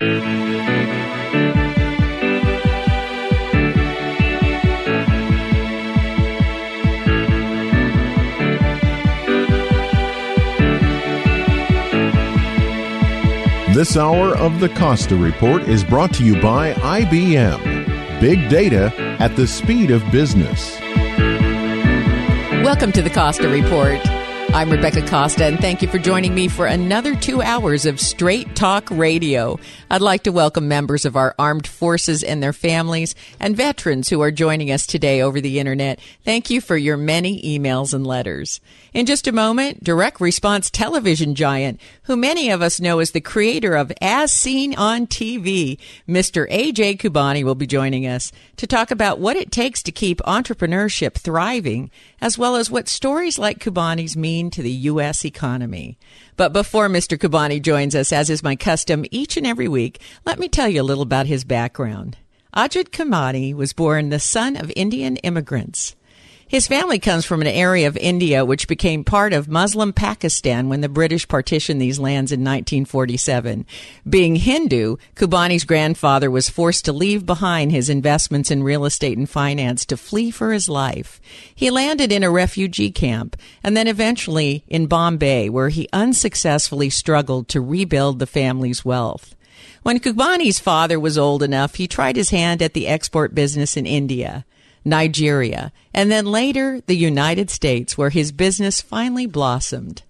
This hour of the Costa Report is brought to you by IBM. Big data at the speed of business. Welcome to the Costa Report. I'm Rebecca Costa, and thank you for joining me for another two hours of straight talk radio. I'd like to welcome members of our armed forces and their families and veterans who are joining us today over the internet. Thank you for your many emails and letters. In just a moment, direct response television giant, who many of us know as the creator of As Seen on TV, Mr. AJ Khubani will be joining us to talk about what it takes to keep entrepreneurship thriving, as well as what stories like Khubani's mean to the U.S. economy. But before Mr. Khubani joins us, as is my custom each and every week, let me tell you a little about his background. Ajit Khubani was born the son of Indian immigrants. His family comes from an area of India which became part of Muslim Pakistan when the British partitioned these lands in 1947. Being Hindu, Khubani's grandfather was forced to leave behind his investments in real estate and finance to flee for his life. He landed in a refugee camp and then eventually in Bombay where he unsuccessfully struggled to rebuild the family's wealth. When Khubani's father was old enough, he tried his hand at the export business in India. Nigeria, and then later the United States, where his business finally blossomed.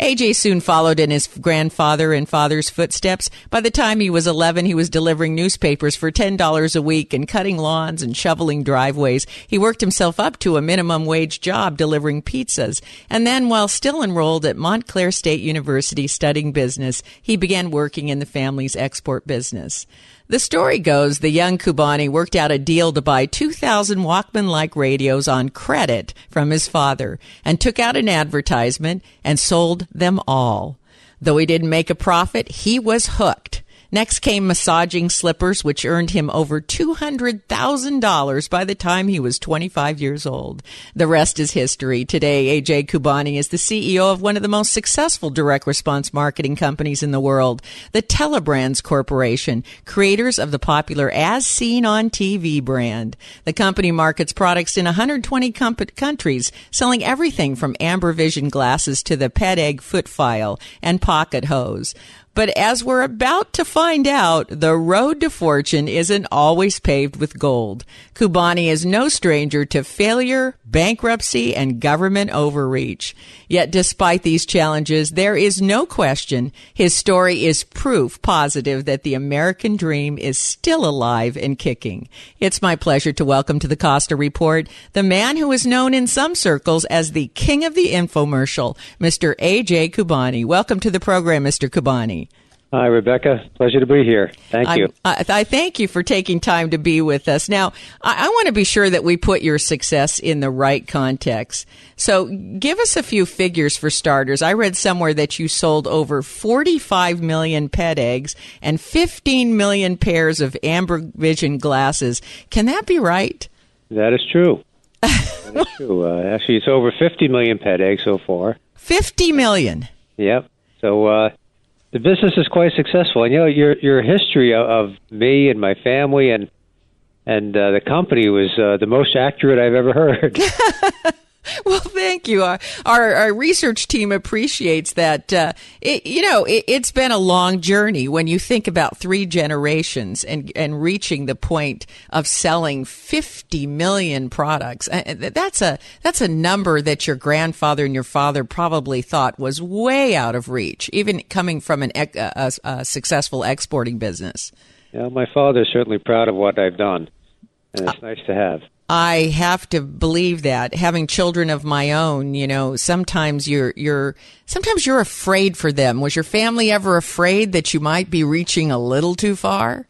AJ soon followed in his grandfather and father's footsteps. By the time he was 11, he was delivering newspapers for $10 a week and cutting lawns and shoveling driveways. He worked himself up to a minimum wage job delivering pizzas. And then, while still enrolled at Montclair State University studying business, he began working in the family's export business. The story goes the young Khubani worked out a deal to buy 2,000 Walkman like radios on credit from his father and took out an advertisement and sold them all. Though he didn't make a profit, he was hooked. Next came massaging slippers, which earned him over $200,000 by the time he was 25 years old. The rest is history. Today, AJ Khubani is the CEO of one of the most successful direct response marketing companies in the world, the Telebrands Corporation, creators of the popular As Seen on TV brand. The company markets products in 120 com- countries, selling everything from amber vision glasses to the PedEgg foot file and pocket hose. But as we're about to find out, the road to fortune isn't always paved with gold. Khubani is no stranger to failure, bankruptcy, and government overreach. Yet despite these challenges, there is no question his story is proof positive that the American dream is still alive and kicking. It's my pleasure to welcome to the Costa Report the man who is known in some circles as the king of the infomercial, Mr. A.J. Khubani. Welcome to the program, Mr. Khubani. Hi, Rebecca. Pleasure to be here. Thank you. I, I, thank you for taking time to be with us. Now, I, I, want to be sure that we put your success in the right context. So, give us a few figures for starters. I read somewhere that you sold over 45 million PedEggs and 15 million pairs of amber vision glasses. Can that be right? That is true. that is true. Uh, actually, it's over 50 million PedEggs so far. 50 million? Yep. So, uh, the business is quite successful. And you know, your your history of, me and my family and and uh, the company was uh, the most accurate I've ever heard. well, thank you. Our, our, our, research team appreciates that. Uh, it, you know, it, has been a long journey when you think about three generations and, and reaching the point of selling 50 million products. Uh, that's a, that's a number that your grandfather and your father probably thought was way out of reach, even coming from an, a, a successful exporting business. Yeah, my father's certainly proud of what I've done, and it's uh, nice to have. I have to believe that having children of my own, you know, sometimes you're you're sometimes you're afraid for them. Was your family ever afraid that you might be reaching a little too far?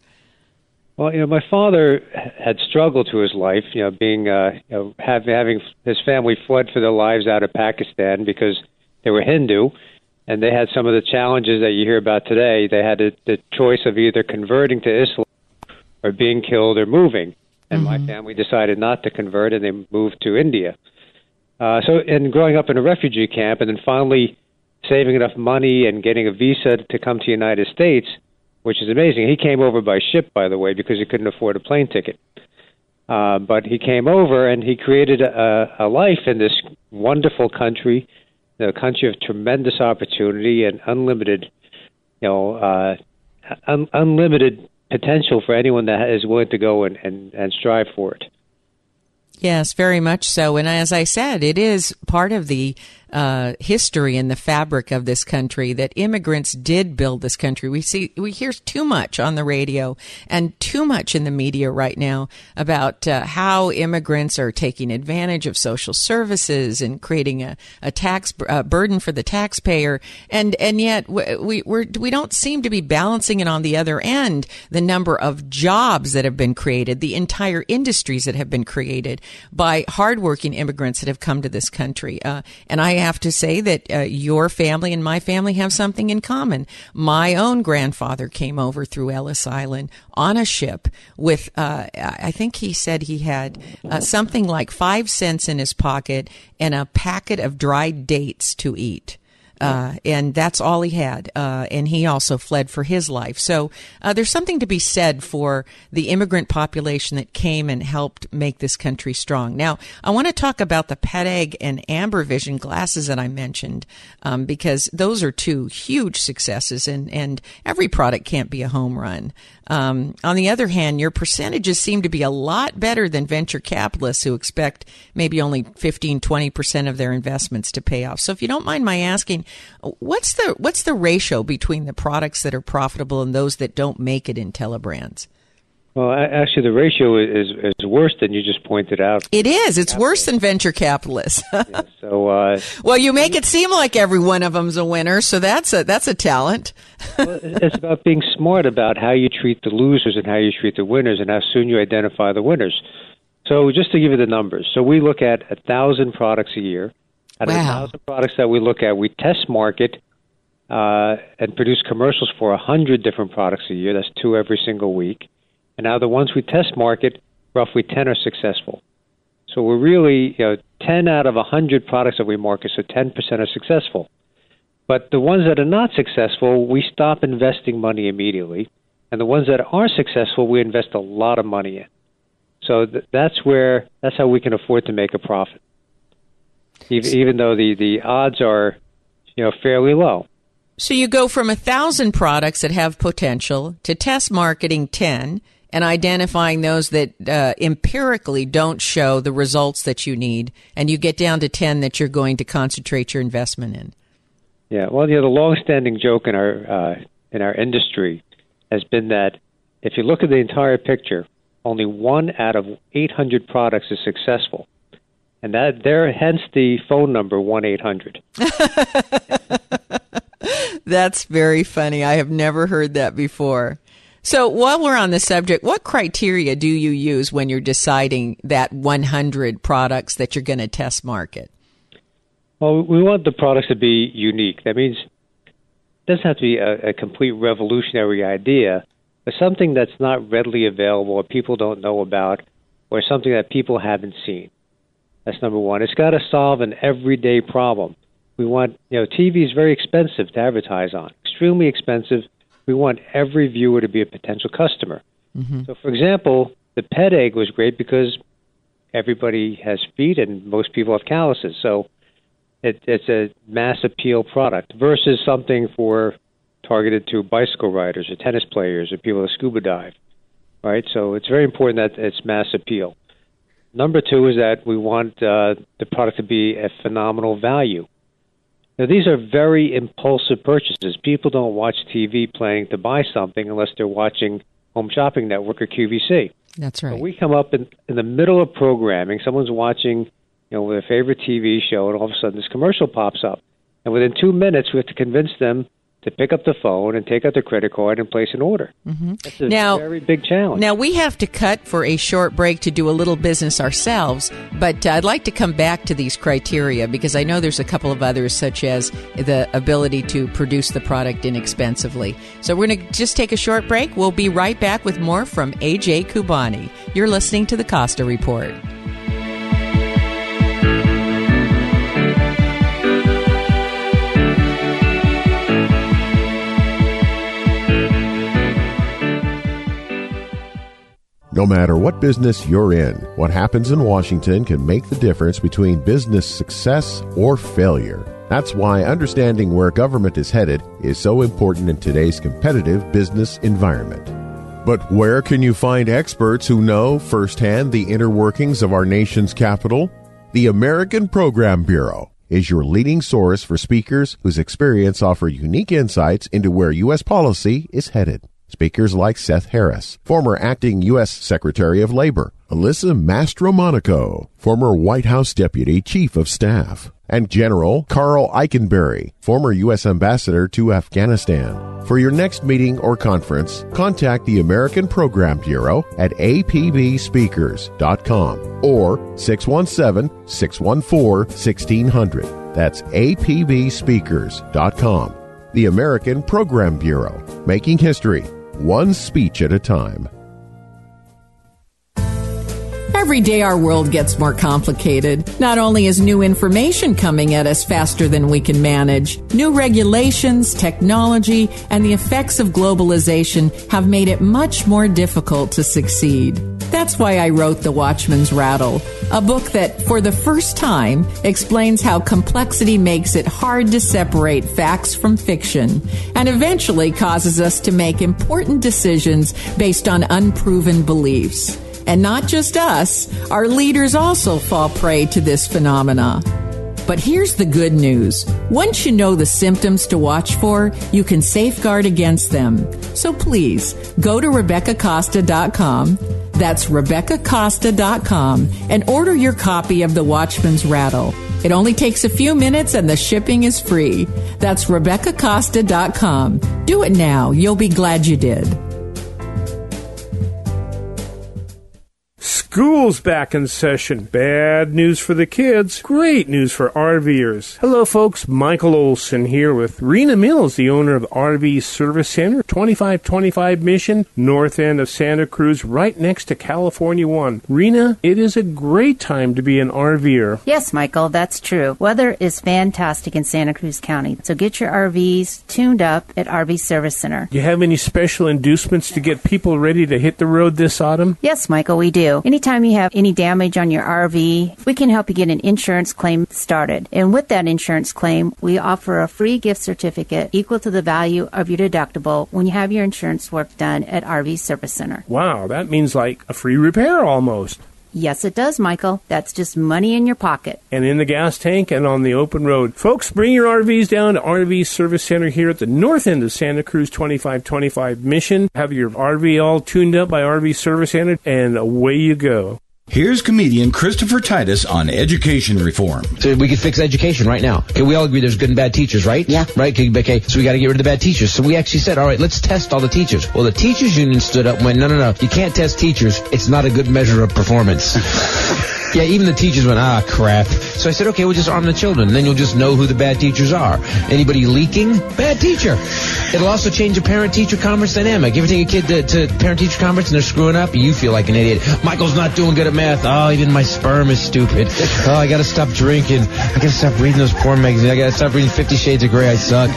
Well, you know, my father had struggled through his life, you know, being uh, you know, have, having his family fled for their lives out of Pakistan because they were Hindu, and they had some of the challenges that you hear about today. They had a, the choice of either converting to Islam or being killed or moving and mm-hmm. my family decided not to convert, and they moved to India. Uh, so, and growing up in a refugee camp, and then finally saving enough money and getting a visa to come to the United States, which is amazing. He came over by ship, by the way, because he couldn't afford a plane ticket. Uh, but he came over and he created a, a life in this wonderful country, a country of tremendous opportunity and unlimited, you know, uh, un- unlimited potential for anyone that is willing to go and, and, and strive for it. Yes, very much so. And as I said, it is part of the uh, history and the fabric of this country that immigrants did build this country. We see we hear too much on the radio and too much in the media right now about uh, how immigrants are taking advantage of social services and creating a, a tax burden for the taxpayer, and and yet we we're, we don't seem to be balancing it on the other end. The number of jobs that have been created, the entire industries that have been created by hardworking immigrants that have come to this country, uh, and I have to say that uh, your family and my family have something in common. My own grandfather came over through Ellis Island on a ship with, uh, I think he said he had uh, something like five cents in his pocket and a packet of dried dates to eat. Uh, and that's all he had. Uh, and he also fled for his life. So uh, there's something to be said for the immigrant population that came and helped make this country strong. Now, I want to talk about the PedEgg and Amber Vision glasses that I mentioned um, because those are two huge successes, and and every product can't be a home run. Um, on the other hand, your percentages seem to be a lot better than venture capitalists who expect maybe only 15, 20% of their investments to pay off. So if you don't mind my asking, what's the, what's the ratio between the products that are profitable and those that don't make it in Telebrands? Well, actually, the ratio is is worse than you just pointed out. It is. It's worse than venture capitalists. yeah, so, uh, well, you make it seem like every one of them's a winner, so that's a that's a talent. well, it's about being smart about how you treat the losers and how you treat the winners, and how soon you identify the winners. So, just to give you the numbers, so we look at a thousand products a year. Out of wow. a thousand products that we look at, we test market uh, and produce commercials for a hundred different products a year. That's two every single week. And now the ones we test market, roughly 10 are successful. So we're really, you know, 10 out of 100 products that we market, so 10% are successful. But the ones that are not successful, we stop investing money immediately. And the ones that are successful, we invest a lot of money in. So th- that's where, that's how we can afford to make a profit. Even, even though the, the odds are, you know, fairly low. So you go from a thousand products that have potential to test marketing 10 and identifying those that uh, empirically don't show the results that you need, and you get down to 10 that you're going to concentrate your investment in. Yeah, well, you know, the long-standing joke in our uh, in our industry has been that if you look at the entire picture, only one out of 800 products is successful, and that there, hence the phone number one eight hundred. That's very funny. I have never heard that before. So while we're on the subject, what criteria do you use when you're deciding that 100 products that you're going to test market? Well, we want the products to be unique. That means it doesn't have to be a, a complete revolutionary idea, but something that's not readily available or people don't know about or something that people haven't seen. That's number one. It's got to solve an everyday problem. We want, you know, TV is very expensive to advertise on, extremely expensive we want every viewer to be a potential customer. Mm-hmm. So, for example, the PedEgg was great because everybody has feet and most people have calluses. So, it, it's a mass appeal product versus something for targeted to bicycle riders or tennis players or people that scuba dive. Right. So, it's very important that it's mass appeal. Number two is that we want uh, the product to be a phenomenal value. Now, these are very impulsive purchases. People don't watch TV planning to buy something unless they're watching Home Shopping Network or QVC. That's right. But we come up in, in the middle of programming. Someone's watching, you know, their favorite TV show, and all of a sudden this commercial pops up. And within two minutes, we have to convince them to pick up the phone and take out their credit card and place an order. Mm-hmm. That's a Now- very big challenge. Now we have to cut for a short break to do a little business ourselves, but uh, I'd like to come back to these criteria because I know there's a couple of others, such as the ability to produce the product inexpensively. So we're going to just take a short break. We'll be right back with more from AJ Khubani. You're listening to the Costa Report. No matter what business you're in, what happens in Washington can make the difference between business success or failure. That's why understanding where government is headed is so important in today's competitive business environment. But where can you find experts who know firsthand the inner workings of our nation's capital? The American Program Bureau is your leading source for speakers whose experience offer unique insights into where U.S. policy is headed. Speakers like Seth Harris, former acting U.S. Secretary of Labor, Alyssa Mastromonaco, former White House Deputy Chief of Staff, and General Karl Eikenberry, former U.S. Ambassador to Afghanistan. For your next meeting or conference, contact the American Program Bureau at apbspeakers.com or 617-614-1600. That's apbspeakers.com. The American Program Bureau, making history, one speech at a time. Every day our world gets more complicated. Not only is new information coming at us faster than we can manage, new regulations, technology, and the effects of globalization have made it much more difficult to succeed. That's why I wrote The Watchman's Rattle, a book that, for the first time, explains how complexity makes it hard to separate facts from fiction and eventually causes us to make important decisions based on unproven beliefs. And not just us, our leaders also fall prey to this phenomena. But here's the good news. Once you know the symptoms to watch for, you can safeguard against them. So please, go to RebeccaCosta.com. That's RebeccaCosta.com and order your copy of The Watchman's Rattle. It only takes a few minutes and the shipping is free. That's RebeccaCosta.com. Do it now. You'll be glad you did. School's back in session. Bad news for the kids. Great news for RVers. Hello, folks. Michael Olson here with Rena Mills, the owner of RV Service Center, 2525 Mission, north end of Santa Cruz, right next to California One. Rena, it is a great time to be an RVer. Yes, Michael, that's true. Weather is fantastic in Santa Cruz County, so get your RVs tuned up at RV Service Center. Do you have any special inducements to get people ready to hit the road this autumn? Yes, Michael, we do. Anytime you have any damage on your RV, we can help you get an insurance claim started. And with that insurance claim, we offer a free gift certificate equal to the value of your deductible when you have your insurance work done at RV Service Center. Wow, that means like a free repair almost. Yes, it does, Michael. That's just money in your pocket. and in the gas tank and on the open road. Folks, bring your RVs down to RV Service Center here at the north end of Santa Cruz 2525 Mission. Have your RV all tuned up by RV Service Center, and away you go. Here's comedian Christopher Titus on education reform. So we could fix education right now. Okay, we all agree there's good and bad teachers, right? Yeah. Right? Okay, okay, so we got to get rid of the bad teachers. So we actually said, all right, let's test all the teachers. Well, the teachers union stood up and went, no, no, no, you can't test teachers. It's not a good measure of performance. yeah, even the teachers went, ah, crap. So I said, okay, we'll just arm the children. And then you'll just know who the bad teachers are. Anybody leaking? Bad teacher. It'll also change the parent-teacher conference dynamic. You ever take a kid to, to parent-teacher conference and they're screwing up? You feel like an idiot. Michael's not doing good at math. Oh, even my sperm is stupid. Oh, I gotta stop drinking. I gotta stop reading those porn magazines. I gotta stop reading Fifty Shades of Grey. I suck.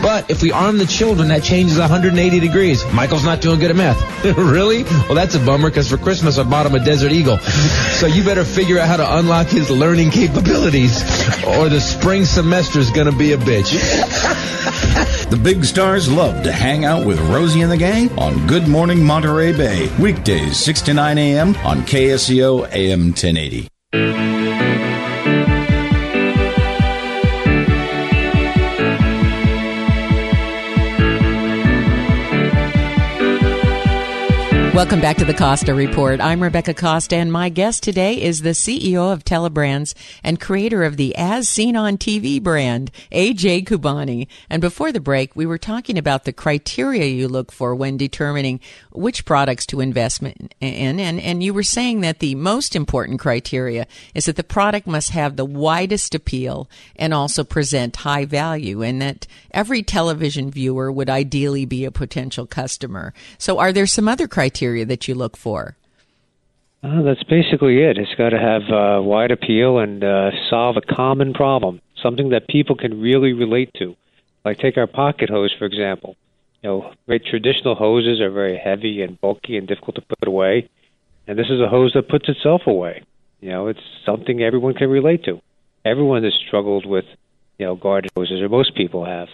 But if we arm the children, that changes 180 degrees. Michael's not doing good at math. really? Well, that's a bummer because for Christmas I bought him a Desert Eagle. So you better figure out how to unlock his learning capabilities or the spring semester is gonna be a bitch. The big stars love to hang out with Rosie and the gang on Good Morning Monterey Bay. Weekdays 6 to 9 a.m. on KSCO AM 1080. Welcome back to the Costa Report. I'm Rebecca Costa, and my guest today is the CEO of Telebrands and creator of the As Seen on TV brand, AJ Khubani. And before the break, we were talking about the criteria you look for when determining which products to invest in. And, and you were saying that the most important criteria is that the product must have the widest appeal and also present high value, and that every television viewer would ideally be a potential customer. So, are there some other criteria? Criteria that you look for? Uh, that's basically it. It's got to have uh, wide appeal and uh, solve a common problem, something that people can really relate to. Like take our pocket hose for example. You know, very traditional hoses are very heavy and bulky and difficult to put away, and this is a hose that puts itself away. You know, it's something everyone can relate to. Everyone has struggled with, you know, garden hoses, or most people have.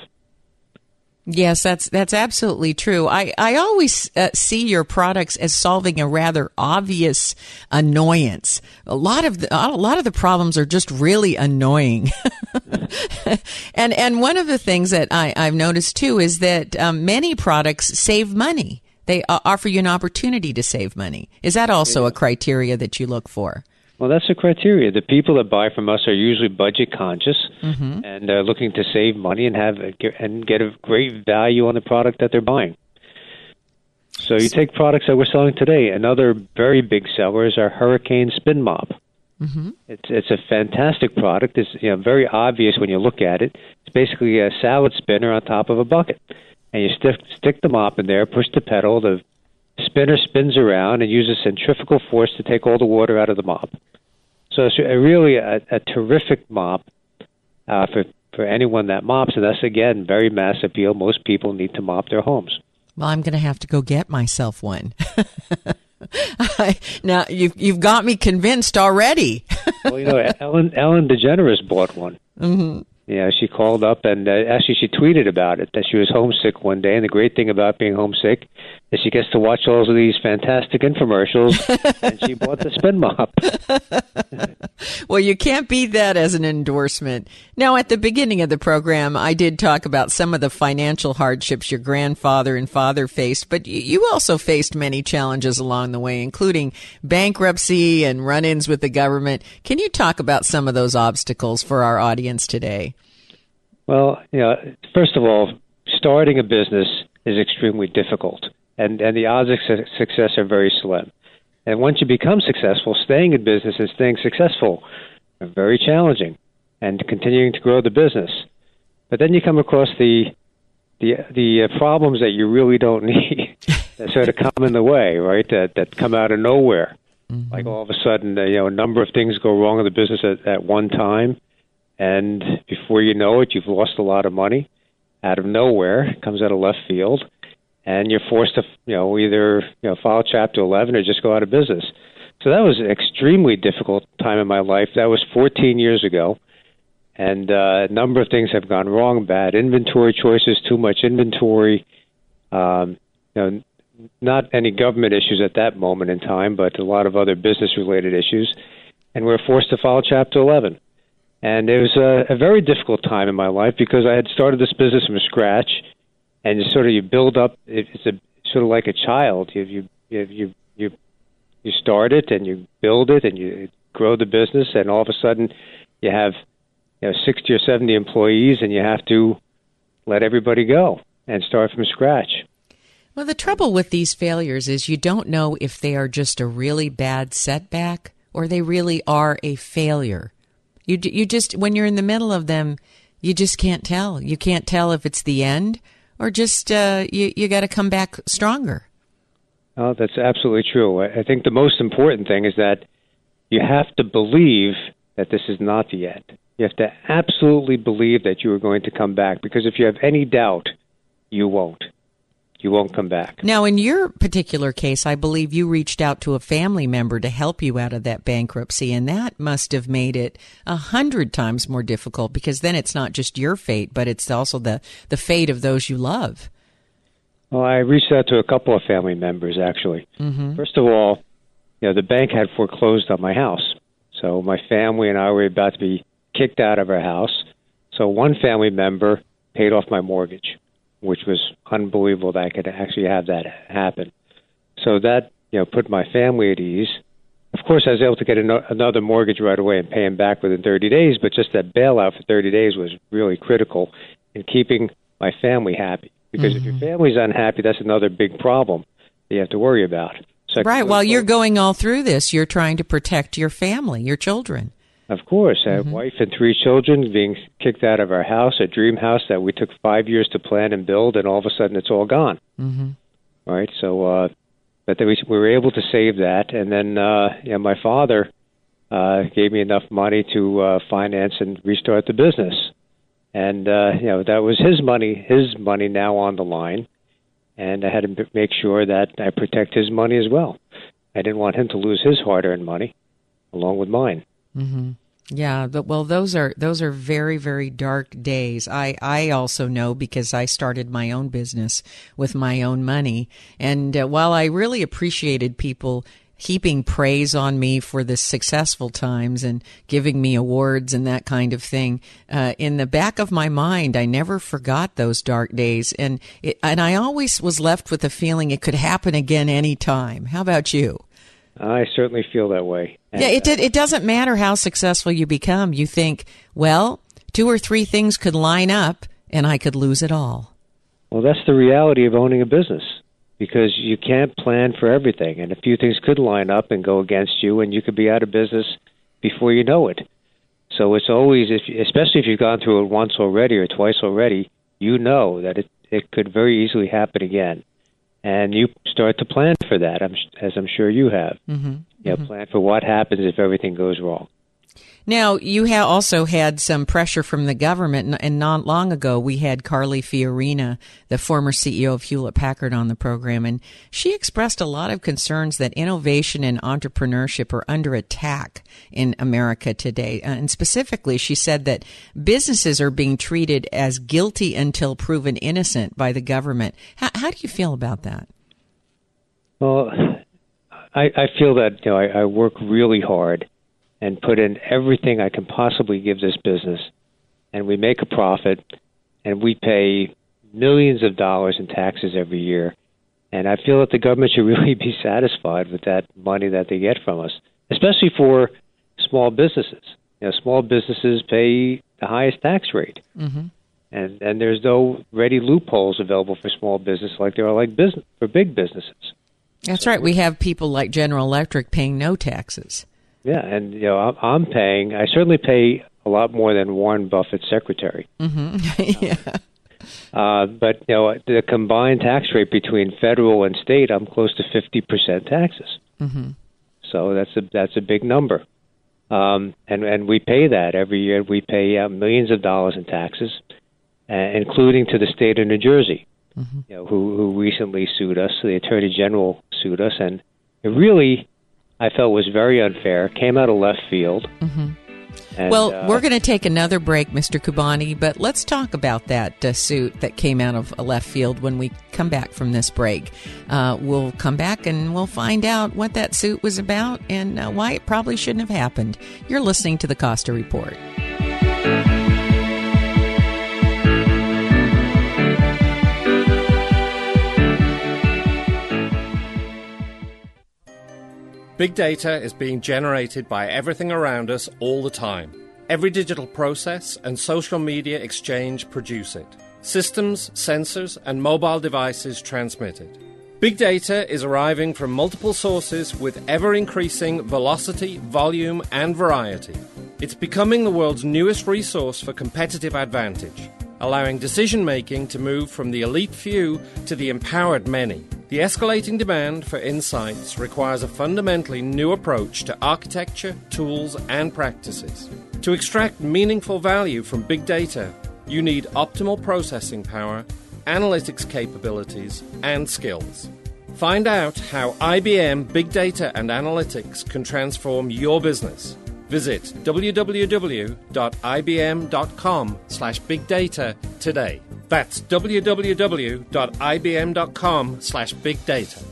Yes, that's that's absolutely true. I I always uh, see your products as solving a rather obvious annoyance. A lot of the, a lot of the problems are just really annoying. and and one of the things that I, I've noticed too is that um, many products save money. They uh, offer you an opportunity to save money. Is that also a criteria that you look for? Well, that's the criteria. The people that buy from us are usually budget conscious mm-hmm. and are looking to save money and have a, and get a great value on the product that they're buying. So you take products that we're selling today. Another very big seller is our Hurricane Spin Mop. Mm-hmm. It's it's a fantastic product. It's you know very obvious when you look at it. It's basically a salad spinner on top of a bucket, and you stick stick the mop in there, push the pedal, the spinner spins around and uses centrifugal force to take all the water out of the mop. So it's a really a, a terrific mop uh, for for anyone that mops, and that's again very mass appeal. Most people need to mop their homes. Well, I'm going to have to go get myself one. now you've you've got me convinced already. well, you know, Ellen Ellen DeGeneres bought one. Mm-hmm. Yeah, she called up and uh, actually she tweeted about it that she was homesick one day. And the great thing about being homesick is she gets to watch all of these fantastic infomercials, and she bought the spin mop. well, you can't beat that as an endorsement. Now, at the beginning of the program, I did talk about some of the financial hardships your grandfather and father faced, but you also faced many challenges along the way, including bankruptcy and run ins with the government. Can you talk about some of those obstacles for our audience today? Well, you know, first of all, starting a business is extremely difficult, and and the odds of success are very slim. And once you become successful, staying in business and staying successful are very challenging, and continuing to grow the business. But then you come across the the the uh, problems that you really don't need that sort of come in the way, right? That that come out of nowhere. Mm-hmm. Like all of a sudden, uh, you know, a number of things go wrong in the business at, at one time, and before you know it, you've lost a lot of money out of nowhere. comes out of left field, and you're forced to, you know, either you know file Chapter 11 or just go out of business. So that was an extremely difficult time in my life. That was 14 years ago, and uh, a number of things have gone wrong. Bad inventory choices, too much inventory. Um, you know, not any government issues at that moment in time, but a lot of other business-related issues, and we we're forced to file Chapter 11 and it was a, a very difficult time in my life because I had started this business from scratch, and sort of you build up. It's a sort of like a child. You you you you you start it and you build it and you grow the business, and all of a sudden you have you know sixty or seventy employees, and you have to let everybody go and start from scratch. Well, the trouble with these failures is you don't know if they are just a really bad setback or they really are a failure. You you just when you're in the middle of them, you just can't tell. You can't tell if it's the end or just uh, you you got to come back stronger. Oh, that's absolutely true. I think the most important thing is that you have to believe that this is not the end. You have to absolutely believe that you are going to come back because if you have any doubt, you won't you won't come back. Now, in your particular case, I believe you reached out to a family member to help you out of that bankruptcy, and that must have made it a hundred times more difficult because then it's not just your fate, but it's also the, the fate of those you love. Well, I reached out to a couple of family members actually. Mm-hmm. First of all, you know, the bank had foreclosed on my house, so my family and I were about to be kicked out of our house. So one family member paid off my mortgage which was unbelievable that I could actually have that happen. So that you know put my family at ease. Of course, I was able to get an- another mortgage right away and pay him back within 30 days. But just that bailout for 30 days was really critical in keeping my family happy. Because if your mm-hmm. family's unhappy, that's another big problem that you have to worry about. So Right. While you're going all through this, you're trying to protect your family, your children. Of course, I have a wife and three children being kicked out of our house, a dream house that we took five years to plan and build, and all of a sudden it's all gone. Mm-hmm. Right. So, uh, but then we, we were able to save that, and then uh, you know, my father uh, gave me enough money to uh, finance and restart the business, and uh, you know that was his money, his money now on the line, and I had to make sure that I protect his money as well. I didn't want him to lose his hard-earned money, along with mine. Yeah, but well, those are those are very very dark days. I I also know because I started my own business with my own money, and uh, while I really appreciated people heaping praise on me for the successful times and giving me awards and that kind of thing, uh, in the back of my mind, I never forgot those dark days, and it, and I always was left with the feeling it could happen again anytime. How about you? I certainly feel that way. And, Yeah, it did, uh, it doesn't matter how successful you become. You think, well, two or three things could line up and I could lose it all. Well, that's the reality of owning a business because you can't plan for everything, and a few things could line up and go against you, and you could be out of business before you know it. So it's always, if, especially if you've gone through it once already or twice already, you know that it it could very easily happen again, and you start to plan for that. I'm, as I'm sure you have. Mm-hmm. You know, plan for what happens if everything goes wrong. Now, you ha- also had some pressure from the government, and- not long ago, we had Carly Fiorina, the former CEO of Hewlett Packard, on the program, and she expressed a lot of concerns that innovation and entrepreneurship are under attack in America today. Uh, and specifically, she said that businesses are being treated as guilty until proven innocent by the government. How, how do you feel about that? Well, I, I feel that you know I, I work really hard and put in everything I can possibly give this business, and we make a profit, and we pay millions of dollars in taxes every year, and I feel that the government should really be satisfied with that money that they get from us, especially for small businesses. You know, small businesses pay the highest tax rate, mm-hmm. and and there's no ready loopholes available for small business like there are like business for big businesses. That's right. We have people like General Electric paying no taxes. Yeah, and you know, I'm, I'm paying. I certainly pay a lot more than Warren Buffett's secretary. mhm yeah. Uh, but you know, the combined tax rate between federal and state, I'm close to fifty percent taxes. Mm-hmm. So that's a that's a big number, um, and and we pay that every year. We pay uh, millions of dollars in taxes, uh, including to the state of New Jersey, you know, who who recently sued us. The attorney general sued us, and it really, I felt was very unfair. Came out of left field. And, Well, uh, we're going to take another break, Mr. Khubani, but let's talk about that uh, suit that came out of a left field when we come back from this break. Uh, we'll come back and we'll find out what that suit was about and uh, why it probably shouldn't have happened. You're listening to the Costa Report. Big data is being generated by everything around us all the time. Every digital process and social media exchange produce it. Systems, sensors, and mobile devices transmit it. Big data is arriving from multiple sources with ever increasing velocity, volume, and variety. It's becoming the world's newest resource for competitive advantage, allowing decision making to move from the elite few to the empowered many. The escalating demand for insights requires a fundamentally new approach to architecture, tools, and practices. To extract meaningful value from big data, you need optimal processing power, analytics capabilities, and skills. Find out how IBM Big Data and Analytics can transform your business. Visit www.ibm.com slash bigdata today. That's www.ibm.com slash bigdata.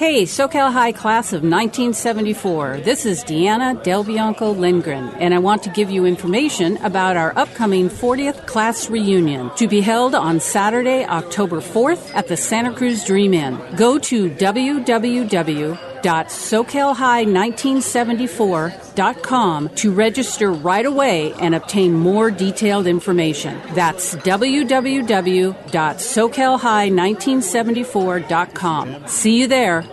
Hey, Soquel High class of 1974. This is Deanna Del Bianco Lindgren, and I want to give you information about our upcoming 40th class reunion to be held on Saturday, October 4th at the Santa Cruz Dream Inn. Go to www.soquelhigh1974.com to register right away and obtain more detailed information. That's www.soquelhigh1974.com. See you there.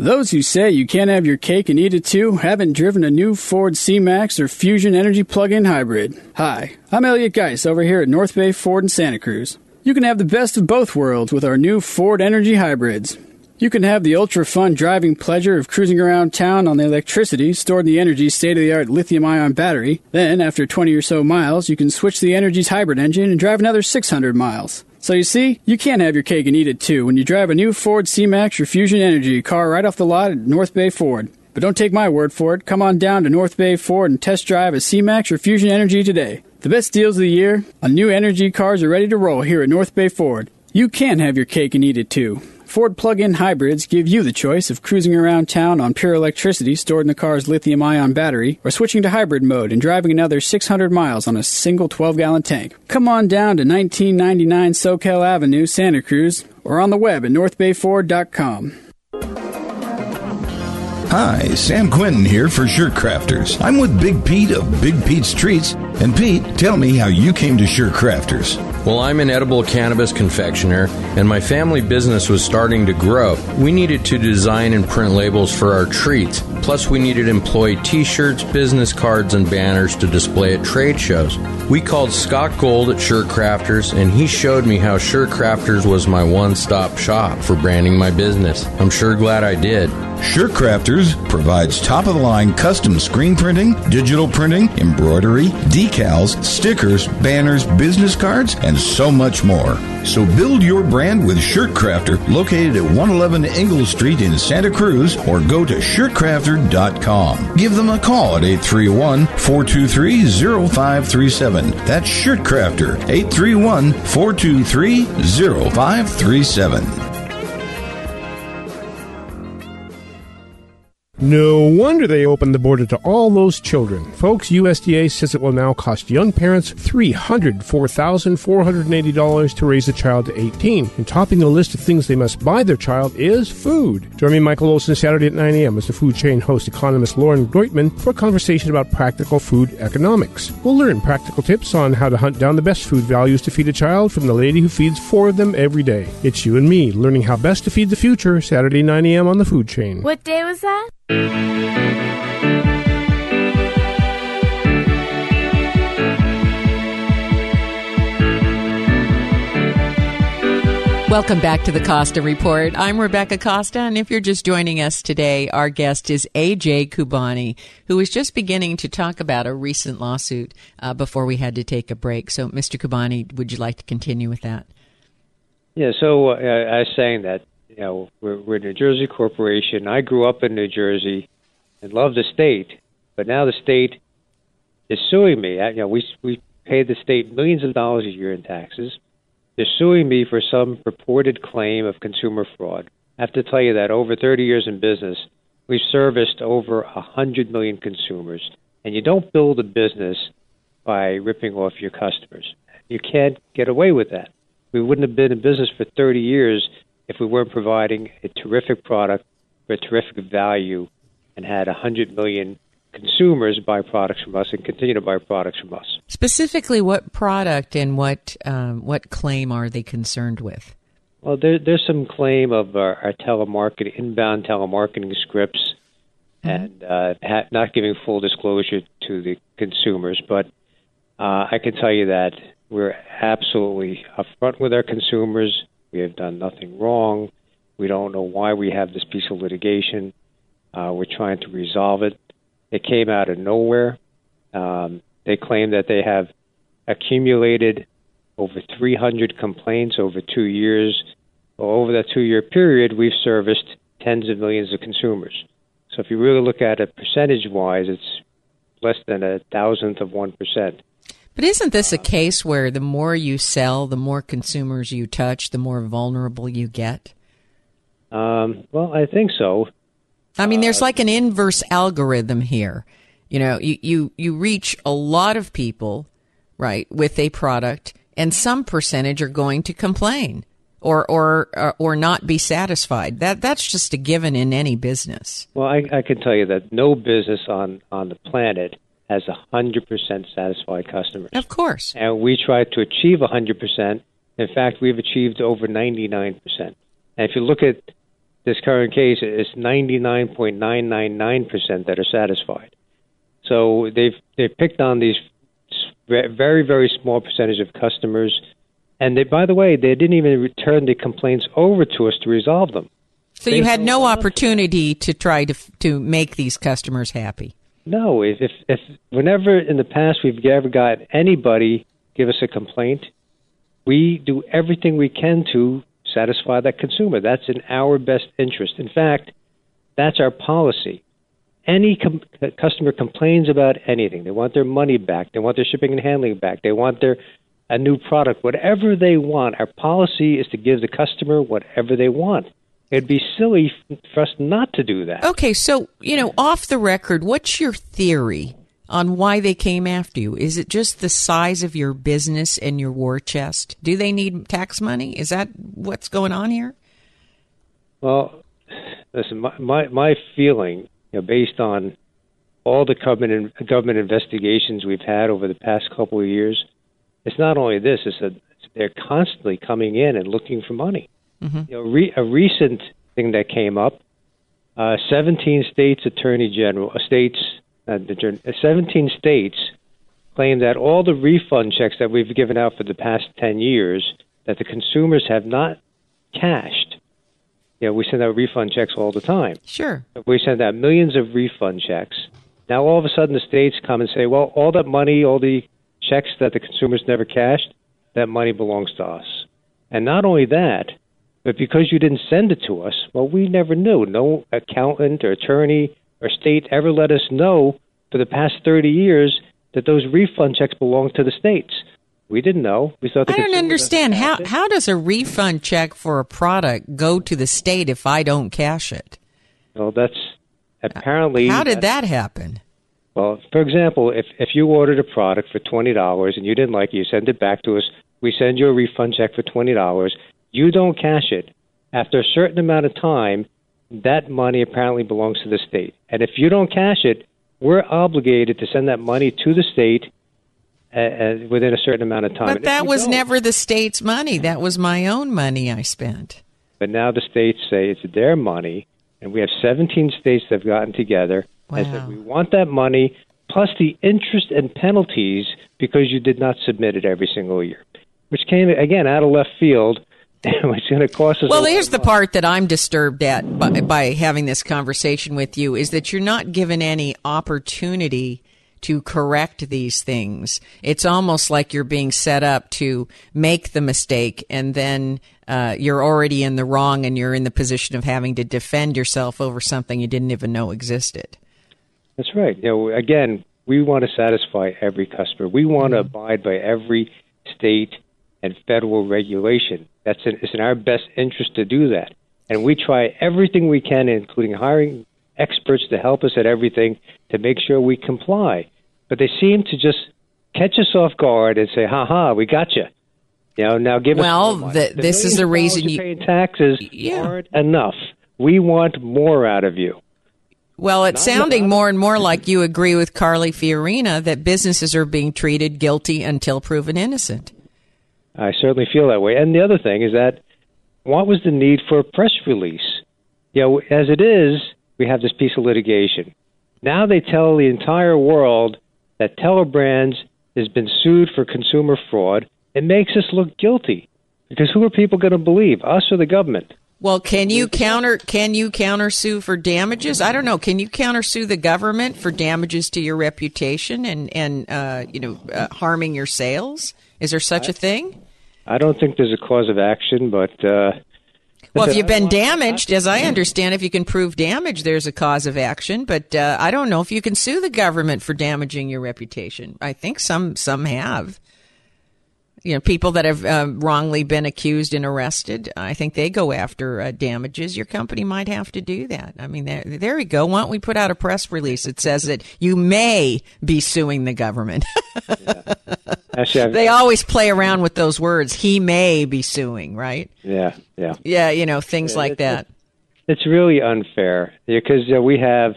Those who say you can't have your cake and eat it too haven't driven a new Ford C-Max or Fusion Energi plug-in hybrid. Hi, I'm Elliot Geis over here at North Bay Ford in Santa Cruz. You can have the best of both worlds with our new Ford Energi hybrids. You can have the ultra fun driving pleasure of cruising around town on the electricity stored in the Energi's state of the art lithium ion battery. Then, after 20 or so miles, you can switch the Energi's hybrid engine and drive another 600 miles. So you see, you can't have your cake and eat it too when you drive a new Ford C-Max or Fusion Energi car right off the lot at North Bay Ford. But don't take my word for it. Come on down to North Bay Ford and test drive a C-Max or Fusion Energi today. The best deals of the year on new energy cars are ready to roll here at North Bay Ford. You can have your cake and eat it too. Ford plug-in hybrids give you the choice of cruising around town on pure electricity stored in the car's lithium-ion battery, or switching to hybrid mode and driving another 600 miles on a single 12-gallon tank. Come on down to 1999 Soquel Avenue, Santa Cruz, or on the web at northbayford.com. Hi, Sam Quentin here for Shirt Crafters. I'm with Big Pete of Big Pete's Treats. And Pete, tell me how you came to Shirt Crafters. Well, I'm an edible cannabis confectioner, and my family business was starting to grow. We needed to design and print labels for our treats. Plus, we needed to employ t shirts, business cards, and banners to display at trade shows. We called Scott Gold at Shirt Crafters, and he showed me how Shirt Crafters was my one stop shop for branding my business. I'm sure glad I did. Sure Crafters provides top of the line custom screen printing, digital printing, embroidery, decals, stickers, banners, business cards, and so much more. So build your brand with Shirt Crafter located at 111 Ingalls Street in Santa Cruz or go to shirtcrafter.com. Give them a call at 831 423 0537. That's Shirt Crafter 831 423 0537. No wonder they opened the border to all those children. Folks, USDA says it will now cost young parents $304,480 to raise a child to 18. And topping the list of things they must buy their child is food. Join me, Michael Olson, Saturday at 9 a.m. as the food chain host economist Lauren Deutman for a conversation about practical food economics. We'll learn practical tips on how to hunt down the best food values to feed a child from the lady who feeds four of them every day. It's you and me learning how best to feed the future, Saturday 9 a.m. on the food chain. What day was that? Welcome back to the Costa Report. I'm Rebecca Costa, and if you're just joining us today, our guest is AJ Khubani, who is just beginning to talk about a recent lawsuit uh, before we had to take a break. So, Mr. Khubani, would you like to continue with that? Yeah, so uh, I was saying that, you know, we're, we're a New Jersey corporation. I grew up in New Jersey and love the state, but now the state is suing me. You know, we, we pay the state millions of dollars a year in taxes they're suing me for some purported claim of consumer fraud. I have to tell you that over 30 years in business, we've serviced over 100 million consumers. And you don't build a business by ripping off your customers. You can't get away with that. We wouldn't have been in business for 30 years if we weren't providing a terrific product for a terrific value and had 100 million consumers buy products from us and continue to buy products from us. Specifically, what product and what um, what claim are they concerned with? Well, there, there's some claim of our, our telemarketing, inbound telemarketing scripts, mm-hmm. and uh, ha- not giving full disclosure to the consumers. But uh, I can tell you that we're absolutely upfront with our consumers. We have done nothing wrong. We don't know why we have this piece of litigation. Uh, we're trying to resolve it. It came out of nowhere. Um, they claim that they have accumulated over 300 complaints over two years. Over that two year period, we've serviced tens of millions of consumers. So if you really look at it percentage wise, it's less than a thousandth of 1%. But isn't this a case where the more you sell, the more consumers you touch, the more vulnerable you get? Um, well, I think so. I mean, there's like an inverse algorithm here. You know, you, you, you reach a lot of people, right, with a product, and some percentage are going to complain or or uh, or not be satisfied. That that's just a given in any business. Well, I, I can tell you that no business on on the planet has hundred percent satisfied customers. Of course, and we try to achieve hundred percent. In fact, we've achieved over ninety nine percent. And if you look at this current case, it's ninety nine point nine nine nine percent that are satisfied. So they've they've picked on these very very small percentage of customers and they, by the way, they didn't even return the complaints over to us to resolve them. So you had no opportunity to try to to make these customers happy. No, if, if if whenever in the past we've ever got anybody give us a complaint, we do everything we can to satisfy that consumer. That's in our best interest. In fact, that's our policy. Any com- customer complains about anything. They want their money back. They want their shipping and handling back. They want their a new product, whatever they want. Our policy is to give the customer whatever they want. It'd be silly for us not to do that. Okay, so, you know, off the record, what's your theory on why they came after you? Is it just the size of your business and your war chest? Do they need tax money? Is that what's going on here? Well, listen, my my, my feeling, you know, based on all the government government investigations we've had over the past couple of years, it's not only this; it's that they're constantly coming in and looking for money. Mm-hmm. You know, re- a recent thing that came up: uh, 17 states attorney general, uh, states, uh, 17 states claim that all the refund checks that we've given out for the past 10 years that the consumers have not cashed. You know, we send out refund checks all the time. Sure. We send out millions of refund checks. Now all of a sudden the states come and say, well, all that money, all the checks that the consumers never cashed, that money belongs to us. And not only that, but because you didn't send it to us, well, we never knew. No accountant or attorney or state ever let us know for the past 30 years that those refund checks belong to the states. We didn't know. We thought. I don't understand how how does a refund check for a product go to the state if I don't cash it? Well, that's apparently. How did that happen? Well, for example, if if you ordered a product for twenty dollars and you didn't like it, you send it back to us. We send you a refund check for twenty dollars. You don't cash it. After a certain amount of time, that money apparently belongs to the state. And if you don't cash it, we're obligated to send that money to the state uh, uh, within a certain amount of time. But that was never the state's money. That was my own money I spent. But now the states say it's their money, and we have 17 states that have gotten together Wow. I said, we want that money plus the interest and penalties because you did not submit it every single year, which came, again, out of left field. It's going to cost us. Well, here's the part that I'm disturbed at by, by having this conversation with you is that you're not given any opportunity to correct these things. It's almost like you're being set up to make the mistake and then uh, you're already in the wrong and you're in the position of having to defend yourself over something you didn't even know existed. That's right. You know, again, we want to satisfy every customer. We want to mm-hmm. abide by every state and federal regulation. That's in, it's in our best interest to do that. And we try everything we can, including hiring experts to help us at everything to make sure we comply. But they seem to just catch us off guard and say, "Ha ha, we got you." You know, now give well, us. Well, this is the reason you paying taxes yeah. aren't enough. We want more out of you. Well, it's sounding more and more like you agree with Carly Fiorina that businesses are being treated guilty until proven innocent. I certainly feel that way. And the other thing is that what was the need for a press release? You know, as it is, we have this piece of litigation. Now they tell the entire world that Telebrands has been sued for consumer fraud. It makes us look guilty because who are people going to believe, us or the government? Well, can you counter can you counter sue for damages? I don't know. Can you counter sue the government for damages to your reputation and and uh, you know uh, harming your sales? Is there such I, a thing? I don't think there's a cause of action, but uh, well, if you've been damaged, as I understand, if you can prove damage, there's a cause of action. But uh, I don't know if you can sue the government for damaging your reputation. I think some some have. You know, people that have uh, wrongly been accused and arrested, I think they go after uh, damages. Your company might have to do that. I mean, there, there we go. Why don't we put out a press release that says that you may be suing the government? yeah. Actually, they always play around with those words. He may be suing, right? Yeah, yeah, yeah. You know, things yeah, like it, that. It's really unfair because you know, we have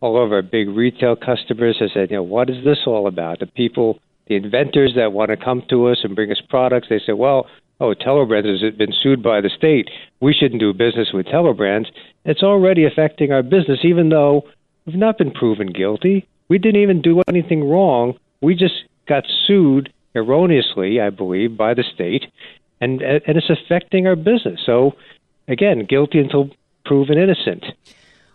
all of our big retail customers have said, you know, what is this all about? The people the inventors that want to come to us and bring us products, they say, well, oh, Telebrands has been sued by the state. We shouldn't do business with Telebrands. It's already affecting our business, even though we've not been proven guilty. We didn't even do anything wrong. We just got sued erroneously, I believe, by the state, and and it's affecting our business. So, again, guilty until proven innocent.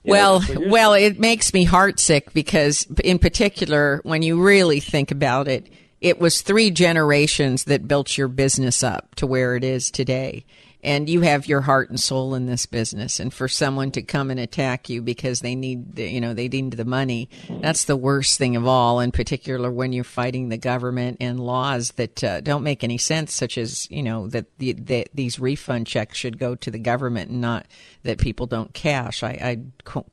Well, well, it makes me heartsick because, in particular, when you really think about it, it was three generations that built your business up to where it is today. And you have your heart and soul in this business. And for someone to come and attack you because they need the, you know they need the money that's the worst thing of all in particular when you're fighting the government and laws that uh, don't make any sense such as you know that, the, that these refund checks should go to the government and not that people don't cash i, I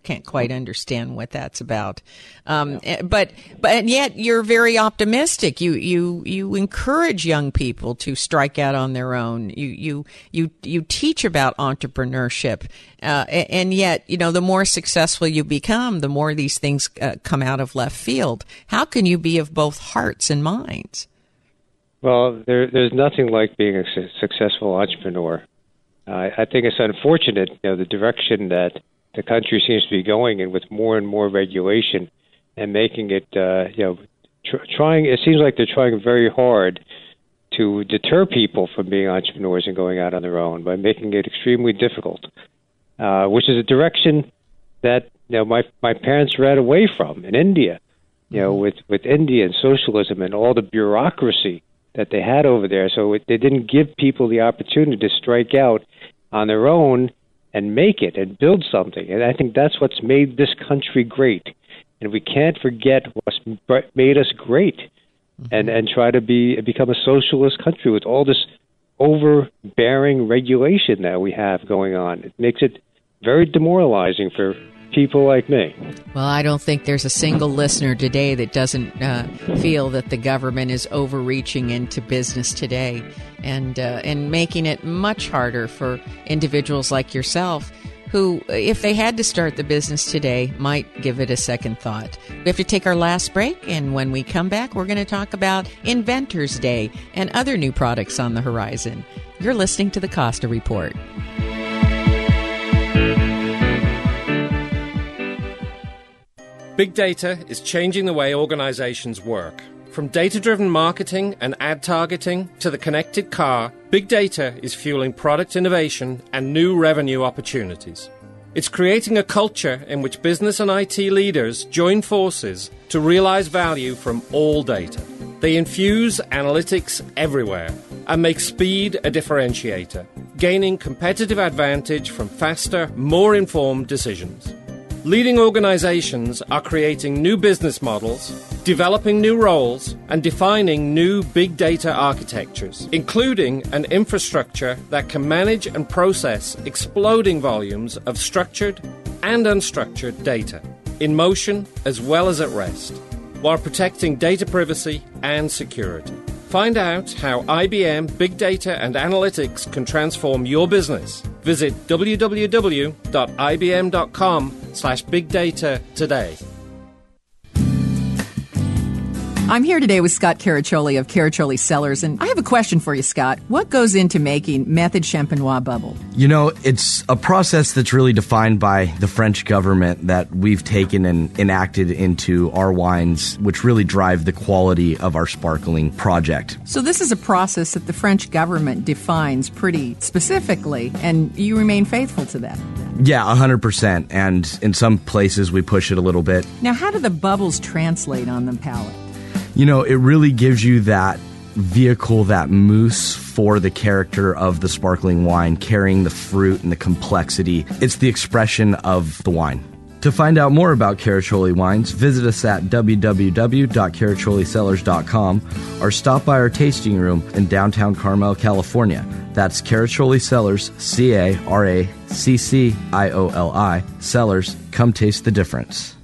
can't quite understand what that's about um, yeah. Eh, but but and yet you're very optimistic you you you encourage young people to strike out on their own you you you you teach about entrepreneurship, uh, and yet you know the more successful you become, the more these things uh, come out of left field. How can you be of both hearts and minds? Well, there, there's nothing like being a su- successful entrepreneur. I think it's unfortunate, you know, the direction that the country seems to be going in with more and more regulation and making it, uh, you know, tr- trying. It seems like they're trying very hard to deter people from being entrepreneurs and going out on their own by making it extremely difficult, uh, which is a direction that you know my my parents ran away from in India. You know, with with India and socialism and all the bureaucracy that they had over there, so it, they didn't give people the opportunity to strike out on their own and make it and build something. And I think that's what's made this country great. And we can't forget what's made us great mm-hmm. and and try to be become a socialist country with all this overbearing regulation that we have going on. It makes it very demoralizing for people like me. Well, I don't think there's a single listener today that doesn't uh, feel that the government is overreaching into business today and uh, and making it much harder for individuals like yourself who, if they had to start the business today, might give it a second thought. We have to take our last break, and when we come back, we're going to talk about Inventors Day and other new products on the horizon. You're listening to the Costa Report. Big data is changing the way organizations work. From data driven marketing and ad targeting to the connected car, big data is fueling product innovation and new revenue opportunities. It's creating a culture in which business and IT leaders join forces to realize value from all data. They infuse analytics everywhere and make speed a differentiator, gaining competitive advantage from faster, more informed decisions. Leading organizations are creating new business models, developing new roles, and defining new big data architectures, including an infrastructure that can manage and process exploding volumes of structured and unstructured data, in motion as well as at rest, while protecting data privacy and security. Find out how IBM Big Data and Analytics can transform your business. Visit www.ibm.com slash big data today. Mm-hmm. I'm here today with Scott Caraccioli of Caraccioli Cellars, and I have a question for you, Scott. What goes into making Method Champenois bubble? You know, it's a process that's really defined by the French government that we've taken and enacted into our wines, which really drive the quality of our sparkling project. So, this is a process that the French government defines pretty specifically, and you remain faithful to that. Yeah, 100%. And in some places, we push it a little bit. Now, how do the bubbles translate on the palate? You know, it really gives you that vehicle, that mousse for the character of the sparkling wine, carrying the fruit and the complexity. It's the expression of the wine. To find out more about Caraccioli wines, visit us at www.caracciolicellars.com or stop by our tasting room in downtown Carmel, California. That's Caraccioli Cellars, C A R A C C I O L I, Cellars. Come taste the difference.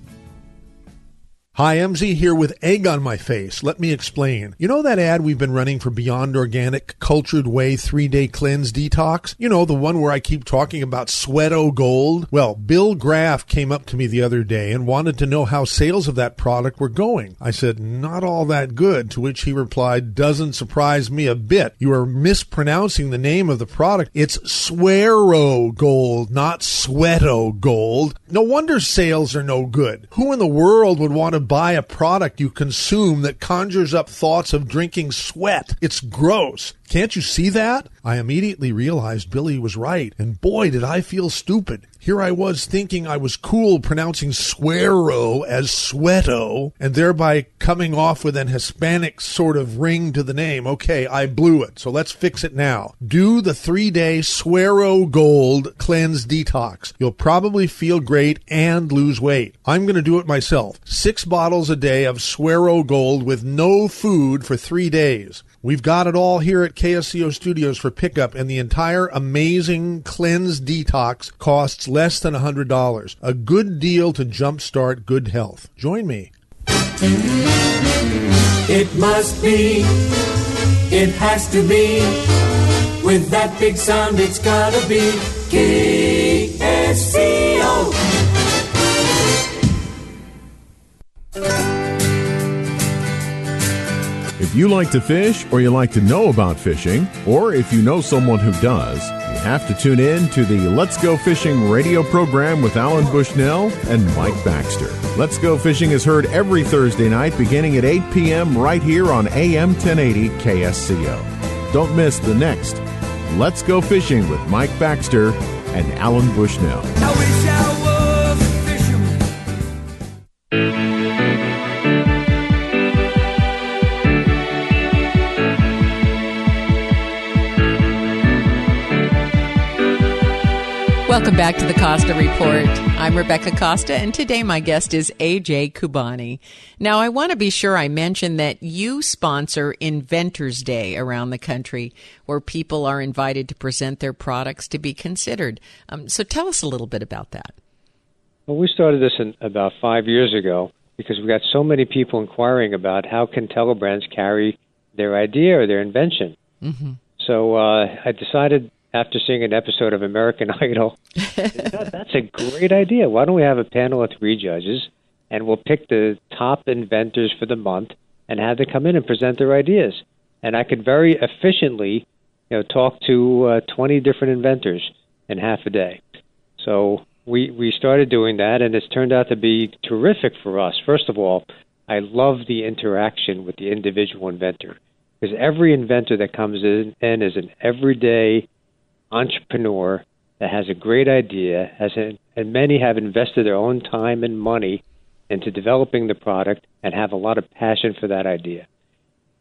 Hi, MZ here with egg on my face. Let me explain. You know that ad we've been running for Beyond Organic Cultured Whey 3-day cleanse detox? You know, the one where I keep talking about Sweato Gold? Well, Bill Graff came up to me the other day and wanted to know how sales of that product were going. I said, not all that good, to which he replied, doesn't surprise me a bit. You are mispronouncing the name of the product. It's Suero Gold, not Sweato Gold. No wonder sales are no good. Who in the world would want to buy a product you consume that conjures up thoughts of drinking sweat. It's gross. Can't you see that? I immediately realized Billy was right, and boy, did I feel stupid. Here I was thinking I was cool pronouncing suero as sweato, and thereby coming off with an Hispanic sort of ring to the name. Okay, I blew it, so let's fix it now. Do the three day Suero Gold Cleanse Detox. You'll probably feel great and lose weight. I'm going to do it myself. Six bottles a day of Suero Gold with no food for three days. We've got it all here at KSCO Studios for pickup, and the entire amazing cleanse detox costs less than $100. A good deal to jumpstart good health. Join me. It must be, it has to be, with that big sound, it's gotta be KSCO. If you like to fish or you like to know about fishing, or if you know someone who does, you have to tune in to the Let's Go Fishing radio program with Alan Bushnell and Mike Baxter. Let's Go Fishing is heard every Thursday night beginning at 8 p.m. right here on AM 1080 KSCO. Don't miss the next Let's Go Fishing with Mike Baxter and Alan Bushnell. Welcome back to the Costa Report. I'm Rebecca Costa, and today my guest is AJ Khubani. Now, I want to be sure I mention that you sponsor Inventors Day around the country, where people are invited to present their products to be considered. Um, so, tell us a little bit about that. Well, we started this in about five years ago because we got so many people inquiring about how can telebrands carry their idea or their invention. Mm-hmm. So uh, I decided after seeing an episode of American Idol. that's a great idea. Why don't we have a panel of three judges and we'll pick the top inventors for the month and have them come in and present their ideas. And I could very efficiently, you know, talk to uh, 20 different inventors in half a day. So we we started doing that, and it's turned out to be terrific for us. First of all, I love the interaction with the individual inventor because every inventor that comes in, in is an everyday entrepreneur that has a great idea, has a, and many have invested their own time and money into developing the product and have a lot of passion for that idea.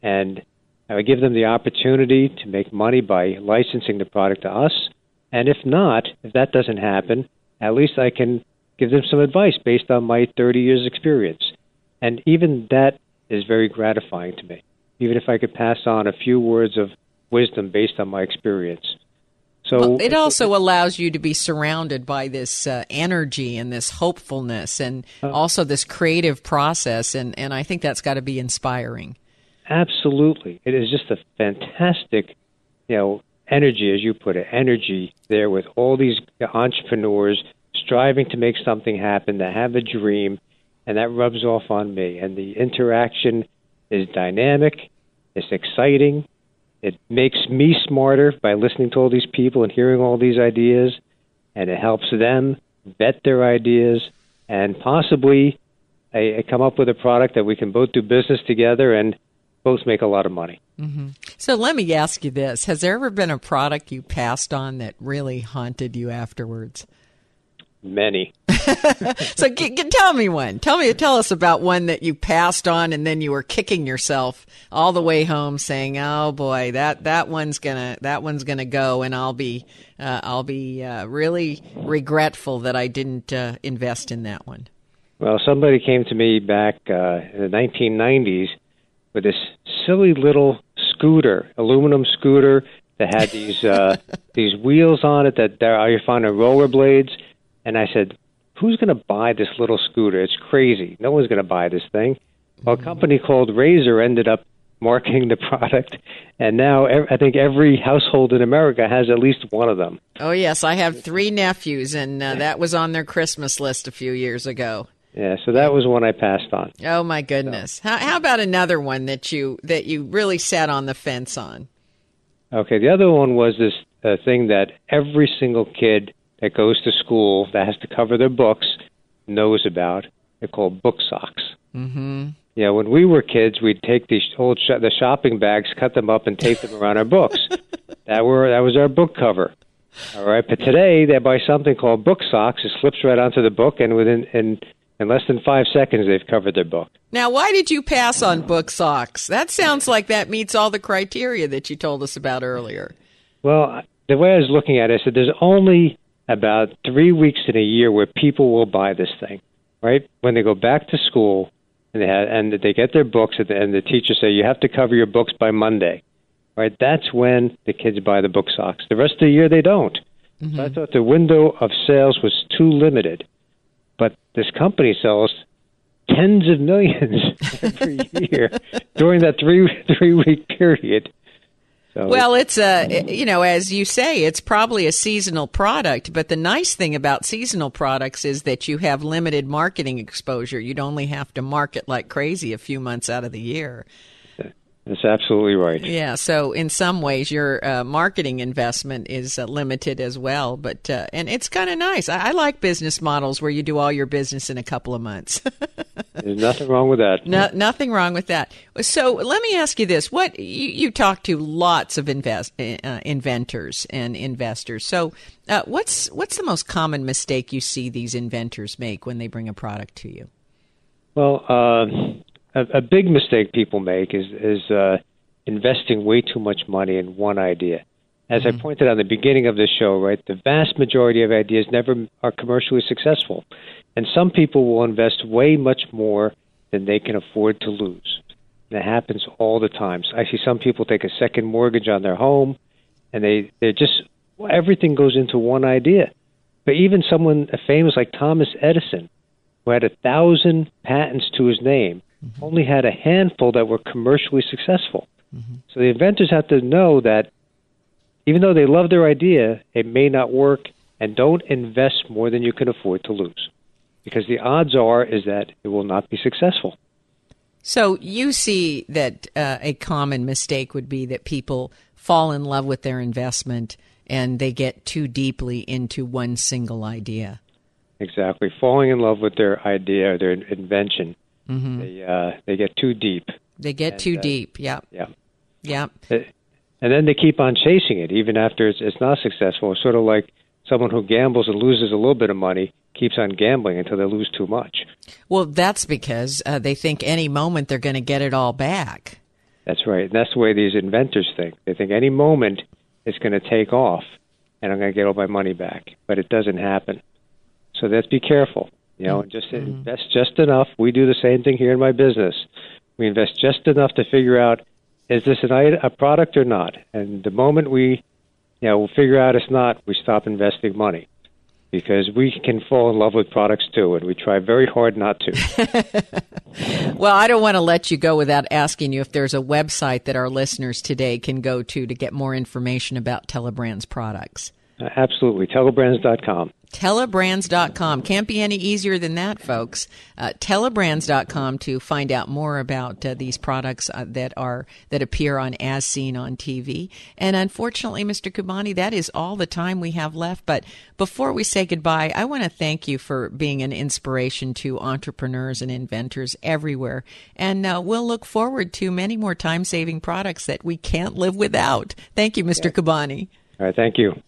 And I would give them the opportunity to make money by licensing the product to us. And if not, if that doesn't happen, at least I can give them some advice based on my 30 years' experience. And even that is very gratifying to me, even if I could pass on a few words of wisdom based on my experience. So well, it also allows you to be surrounded by this uh, energy and this hopefulness, and uh, also this creative process, and and I think that's got to be inspiring. Absolutely, it is just a fantastic, you know, energy, as you put it, energy there with all these entrepreneurs striving to make something happen, to have a dream, and that rubs off on me. And the interaction is dynamic, it's exciting, it makes me smarter by listening to all these people and hearing all these ideas, and it helps them vet their ideas and possibly uh, come up with a product that we can both do business together and both make a lot of money. Mm-hmm. So let me ask you this: Has there ever been a product you passed on that really haunted you afterwards? Many. so g- g- tell me one. Tell me, tell us about one that you passed on, and then you were kicking yourself all the way home, saying, "Oh boy, that that one's gonna that one's gonna go," and I'll be uh, I'll be uh, really regretful that I didn't uh, invest in that one. Well, somebody came to me back uh, in the 1990s with this silly little scooter, aluminum scooter that had these uh, these wheels on it that are you find rollerblades. And I said, "Who's going to buy this little scooter? It's crazy. No one's going to buy this thing." Well, a company called Razor ended up marketing the product, and now I think every household in America has at least one of them. Oh yes, I have three nephews, and uh, that was on their Christmas list a few years ago. Yeah, so that was one I passed on. Oh my goodness! How, how about another one that you that you really sat on the fence on? Okay, the other one was this uh, thing that every single kid that goes to school that has to cover their books knows about. They're called book socks. Mm-hmm. Yeah, when we were kids, we'd take these old sh- the shopping bags, cut them up, and tape them around our books. that were that was our book cover. All right, but today they buy something called book socks. It slips right onto the book, and within in in less than five seconds, they've covered their book. Now, why did you pass on book socks? That sounds like that meets all the criteria that you told us about earlier. Well, the way I was looking at it, I said there's only about three weeks in a year where people will buy this thing, right? When they go back to school and they have, and they get their books, and the, and the teachers say you have to cover your books by Monday, right? That's when the kids buy the book socks. The rest of the year they don't. Mm-hmm. So I thought the window of sales was too limited, but this company sells tens of millions every year during that three three week period. So Well, it's a, you know, as you say, it's probably a seasonal product, but the nice thing about seasonal products is that you have limited marketing exposure. You'd only have to market like crazy a few months out of the year. That's absolutely right. Yeah, so in some ways, your uh, marketing investment is uh, limited as well. But uh, and it's kind of nice. I, I like business models where you do all your business in a couple of months. There's nothing wrong with that. no, nothing wrong with that. So let me ask you this: What you, you talk to lots of invest, uh, inventors and investors. So uh, what's what's the most common mistake you see these inventors make when they bring a product to you? Well, uh, a, a big mistake people make is is uh, investing way too much money in one idea. As I pointed out in the beginning of the show, right, the vast majority of ideas never are commercially successful, and some people will invest way much more than they can afford to lose. And that happens all the time. So I see some people take a second mortgage on their home, and they they just well, everything goes into one idea. But even someone famous like Thomas Edison, who had a thousand patents to his name, only had a handful that were commercially successful. So the inventors have to know that even though they love their idea, it may not work, and don't invest more than you can afford to lose, because the odds are is that it will not be successful. So you see that uh, a common mistake would be that people fall in love with their investment and they get too deeply into one single idea. Exactly, falling in love with their idea or their invention, Mhm. they uh, they get too deep. They get And, too uh, deep. Yeah. Yeah. Yeah. and then they keep on chasing it even after it's, it's not successful. It's sort of like someone who gambles and loses a little bit of money keeps on gambling until they lose too much. Well, that's because uh, they think any moment they're going to get it all back. That's right. And that's the way these inventors think. They think any moment it's going to take off and I'm going to get all my money back, but it doesn't happen. So let's be careful, you know, and just mm-hmm. invest just enough. We do the same thing here in my business. We invest just enough to figure out is this an a product or not. And the moment we, you know, we figure out it's not, we stop investing money because we can fall in love with products too, and we try very hard not to. Well, I don't want to let you go without asking you if there's a website that our listeners today can go to to get more information about Telebrand's products. Absolutely, telebrands.com. Telebrands.com. Can't be any easier than that, folks. Uh, telebrands.com to find out more about uh, these products uh, that are that appear on As Seen on TV. And unfortunately, Mr. Khubani, that is all the time we have left. But before we say goodbye, I want to thank you for being an inspiration to entrepreneurs and inventors everywhere. And uh, we'll look forward to many more time-saving products that we can't live without. Thank you, Mr. Khubani. All right, thank you.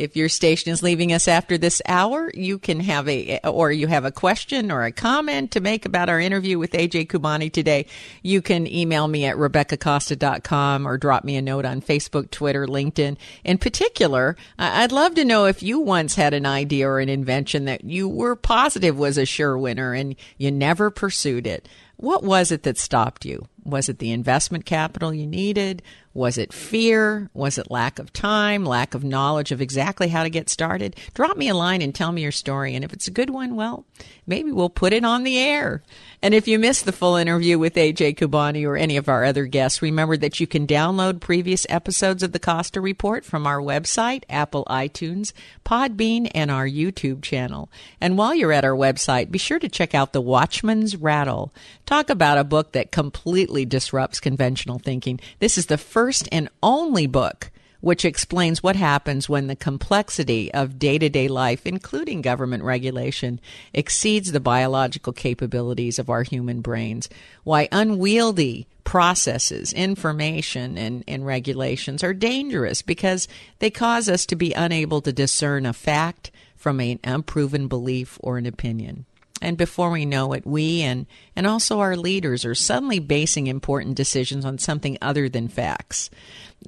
If your station is leaving us after this hour, you can have a, or you have a question or a comment to make about our interview with AJ Khubani today. You can email me at RebeccaCosta.com or drop me a note on Facebook, Twitter, LinkedIn. In particular, I'd love to know if you once had an idea or an invention that you were positive was a sure winner and you never pursued it. What was it that stopped you? Was it the investment capital you needed? Was it fear? Was it lack of time, lack of knowledge of exactly how to get started? Drop me a line and tell me your story. And if it's a good one, well, maybe we'll put it on the air. And if you missed the full interview with AJ Khubani or any of our other guests, remember that you can download previous episodes of the Costa Report from our website, Apple iTunes, Podbean, and our YouTube channel. And while you're at our website, be sure to check out The Watchman's Rattle. Talk about a book that completely disrupts conventional thinking. This is the first and only book which explains what happens when the complexity of day to day life, including government regulation, exceeds the biological capabilities of our human brains. Why unwieldy processes, information, and, and regulations are dangerous because they cause us to be unable to discern a fact from an unproven belief or an opinion. And before we know it, we and, and also our leaders are suddenly basing important decisions on something other than facts.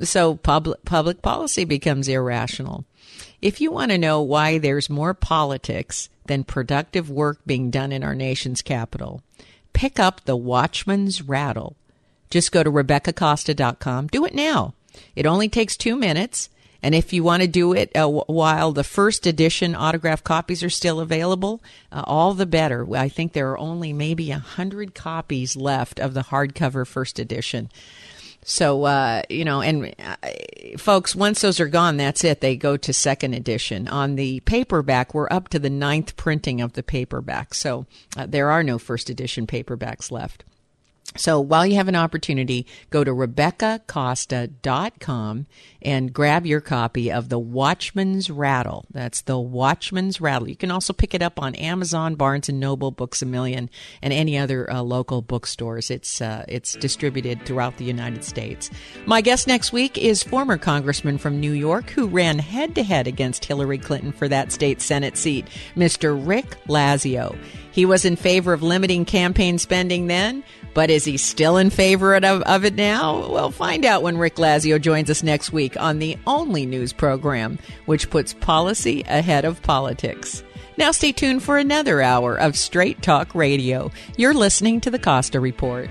So public, public policy becomes irrational. If you want to know why there's more politics than productive work being done in our nation's capital, pick up the Watchman's Rattle. Just go to RebeccaCosta.com. Do it now. It only takes two minutes. And if you want to do it uh, while the first edition autograph copies are still available, uh, all the better. I think there are only maybe a hundred copies left of the hardcover first edition. So, uh, you know, and uh, folks, once those are gone, that's it. They go to second edition. On the paperback, we're up to the ninth printing of the paperback. So uh, there are no first edition paperbacks left. So while you have an opportunity, go to RebeccaCosta.com and grab your copy of The Watchman's Rattle. That's The Watchman's Rattle. You can also pick it up on Amazon, Barnes & Noble, Books A Million, and any other uh, local bookstores. It's, uh, it's distributed throughout the United States. My guest next week is former Congressman from New York who ran head-to-head against Hillary Clinton for that state Senate seat, Mr. Rick Lazio. He was in favor of limiting campaign spending then, but is he still in favor of, of it now? We'll find out when Rick Lazio joins us next week on the only news program which puts policy ahead of politics. Now stay tuned for another hour of Straight Talk Radio. You're listening to the Costa Report.